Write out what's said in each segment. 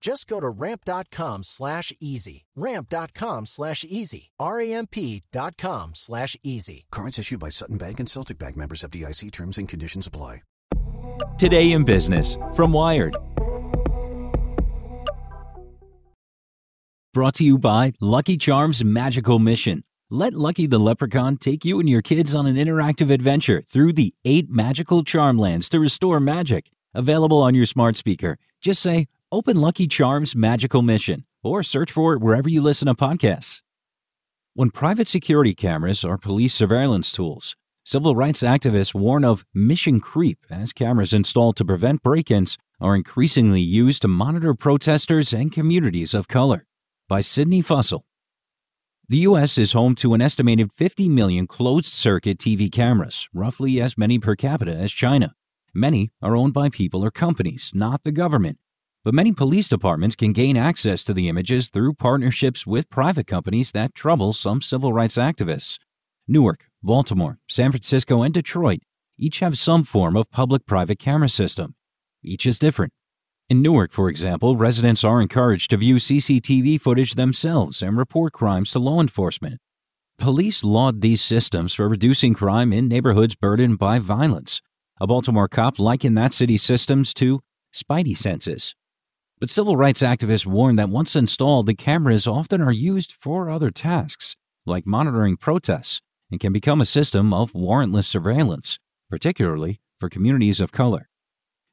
Just go to ramp.com slash easy. Ramp.com slash easy. R-A-M-P dot com slash easy. Cards issued by Sutton Bank and Celtic Bank members FDIC terms and conditions apply. Today in Business from Wired. Brought to you by Lucky Charms Magical Mission. Let Lucky the Leprechaun take you and your kids on an interactive adventure through the eight magical charm lands to restore magic. Available on your smart speaker. Just say, Open Lucky Charms Magical Mission or search for it wherever you listen to podcasts. When private security cameras are police surveillance tools, civil rights activists warn of mission creep as cameras installed to prevent break ins are increasingly used to monitor protesters and communities of color. By Sydney Fussell. The U.S. is home to an estimated 50 million closed circuit TV cameras, roughly as many per capita as China. Many are owned by people or companies, not the government. But many police departments can gain access to the images through partnerships with private companies that trouble some civil rights activists. Newark, Baltimore, San Francisco, and Detroit each have some form of public private camera system. Each is different. In Newark, for example, residents are encouraged to view CCTV footage themselves and report crimes to law enforcement. Police laud these systems for reducing crime in neighborhoods burdened by violence. A Baltimore cop likened that city's systems to spidey senses. But civil rights activists warn that once installed, the cameras often are used for other tasks, like monitoring protests, and can become a system of warrantless surveillance, particularly for communities of color.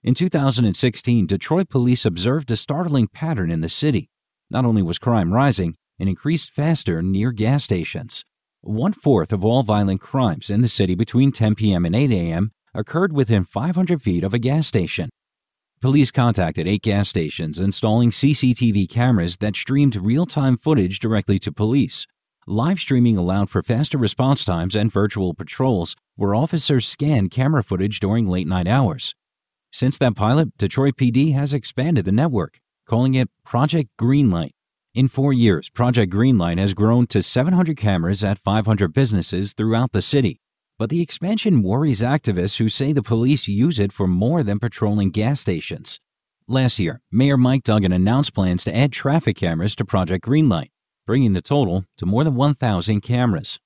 In 2016, Detroit police observed a startling pattern in the city. Not only was crime rising, it increased faster near gas stations. One fourth of all violent crimes in the city between 10 p.m. and 8 a.m. occurred within 500 feet of a gas station. Police contacted eight gas stations installing CCTV cameras that streamed real time footage directly to police. Live streaming allowed for faster response times and virtual patrols where officers scanned camera footage during late night hours. Since that pilot, Detroit PD has expanded the network, calling it Project Greenlight. In four years, Project Greenlight has grown to 700 cameras at 500 businesses throughout the city. But the expansion worries activists who say the police use it for more than patrolling gas stations. Last year, Mayor Mike Duggan announced plans to add traffic cameras to Project Greenlight, bringing the total to more than 1,000 cameras.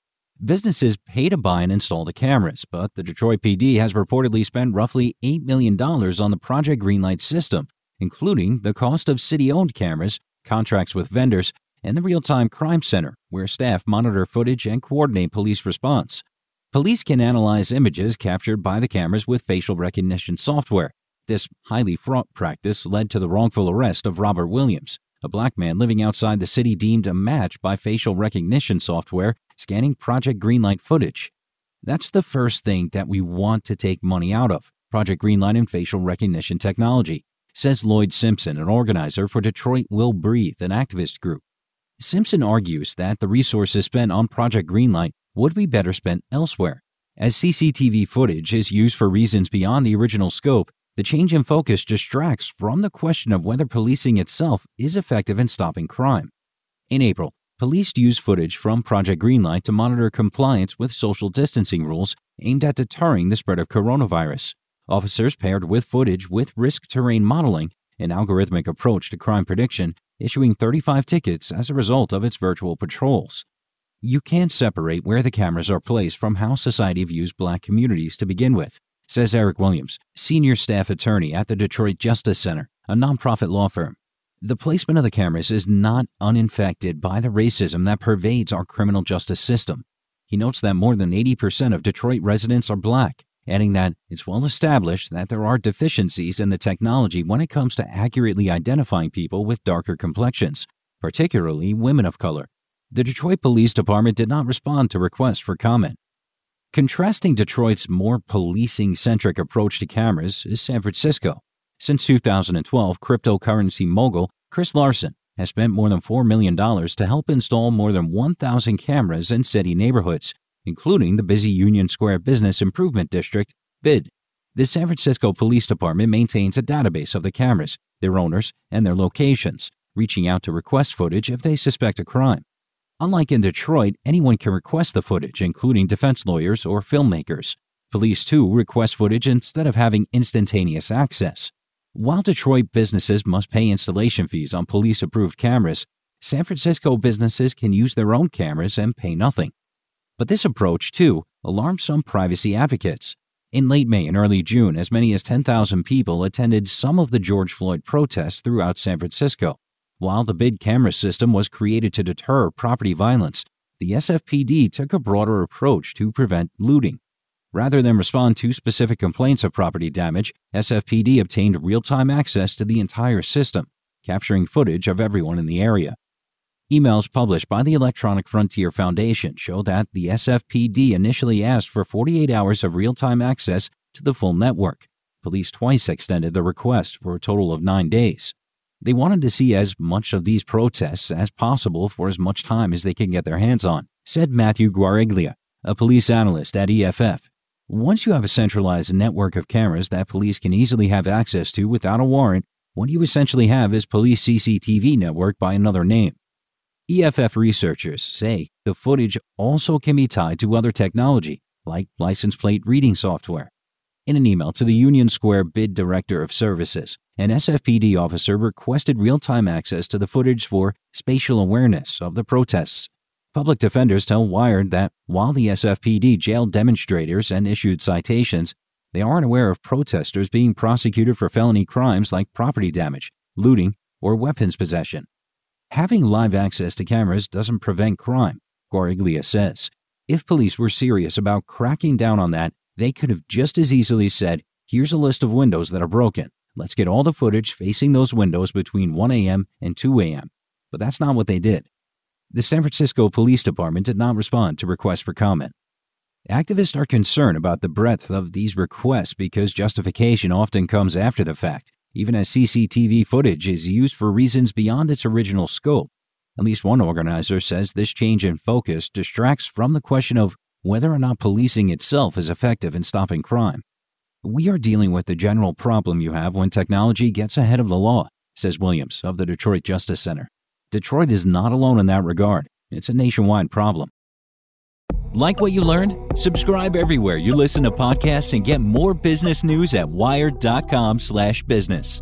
Businesses pay to buy and install the cameras, but the Detroit PD has reportedly spent roughly $8 million on the Project Greenlight system, including the cost of city owned cameras, contracts with vendors, and the Real Time Crime Center, where staff monitor footage and coordinate police response. Police can analyze images captured by the cameras with facial recognition software. This highly fraught practice led to the wrongful arrest of Robert Williams, a black man living outside the city deemed a match by facial recognition software scanning Project Greenlight footage. That's the first thing that we want to take money out of Project Greenlight and facial recognition technology, says Lloyd Simpson, an organizer for Detroit Will Breathe, an activist group. Simpson argues that the resources spent on Project Greenlight would be better spent elsewhere. As CCTV footage is used for reasons beyond the original scope, the change in focus distracts from the question of whether policing itself is effective in stopping crime. In April, police used footage from Project Greenlight to monitor compliance with social distancing rules aimed at deterring the spread of coronavirus. Officers paired with footage with risk terrain modeling, an algorithmic approach to crime prediction, issuing 35 tickets as a result of its virtual patrols. You can't separate where the cameras are placed from how society views black communities to begin with says Eric Williams, senior staff attorney at the Detroit Justice Center, a nonprofit law firm. The placement of the cameras is not uninfected by the racism that pervades our criminal justice system. He notes that more than 80% of Detroit residents are black, adding that it's well established that there are deficiencies in the technology when it comes to accurately identifying people with darker complexions, particularly women of color. The Detroit Police Department did not respond to requests for comment. Contrasting Detroit's more policing centric approach to cameras is San Francisco. Since 2012, cryptocurrency mogul Chris Larsen has spent more than $4 million to help install more than 1,000 cameras in city neighborhoods, including the busy Union Square Business Improvement District, BID. The San Francisco Police Department maintains a database of the cameras, their owners, and their locations, reaching out to request footage if they suspect a crime. Unlike in Detroit, anyone can request the footage, including defense lawyers or filmmakers. Police, too, request footage instead of having instantaneous access. While Detroit businesses must pay installation fees on police approved cameras, San Francisco businesses can use their own cameras and pay nothing. But this approach, too, alarmed some privacy advocates. In late May and early June, as many as 10,000 people attended some of the George Floyd protests throughout San Francisco. While the BID camera system was created to deter property violence, the SFPD took a broader approach to prevent looting. Rather than respond to specific complaints of property damage, SFPD obtained real time access to the entire system, capturing footage of everyone in the area. Emails published by the Electronic Frontier Foundation show that the SFPD initially asked for 48 hours of real time access to the full network. Police twice extended the request for a total of nine days. They wanted to see as much of these protests as possible for as much time as they can get their hands on, said Matthew Guariglia, a police analyst at EFF. Once you have a centralized network of cameras that police can easily have access to without a warrant, what you essentially have is police CCTV network by another name. EFF researchers say the footage also can be tied to other technology, like license plate reading software. In an email to the Union Square BID Director of Services, an SFPD officer requested real time access to the footage for spatial awareness of the protests. Public defenders tell Wired that while the SFPD jailed demonstrators and issued citations, they aren't aware of protesters being prosecuted for felony crimes like property damage, looting, or weapons possession. Having live access to cameras doesn't prevent crime, Guariglia says. If police were serious about cracking down on that, they could have just as easily said, here's a list of windows that are broken. Let's get all the footage facing those windows between 1 a.m. and 2 a.m. But that's not what they did. The San Francisco Police Department did not respond to requests for comment. Activists are concerned about the breadth of these requests because justification often comes after the fact, even as CCTV footage is used for reasons beyond its original scope. At least one organizer says this change in focus distracts from the question of whether or not policing itself is effective in stopping crime. We are dealing with the general problem you have when technology gets ahead of the law, says Williams of the Detroit Justice Center. Detroit is not alone in that regard. It's a nationwide problem. Like what you learned? Subscribe everywhere you listen to podcasts and get more business news at wired.com/business.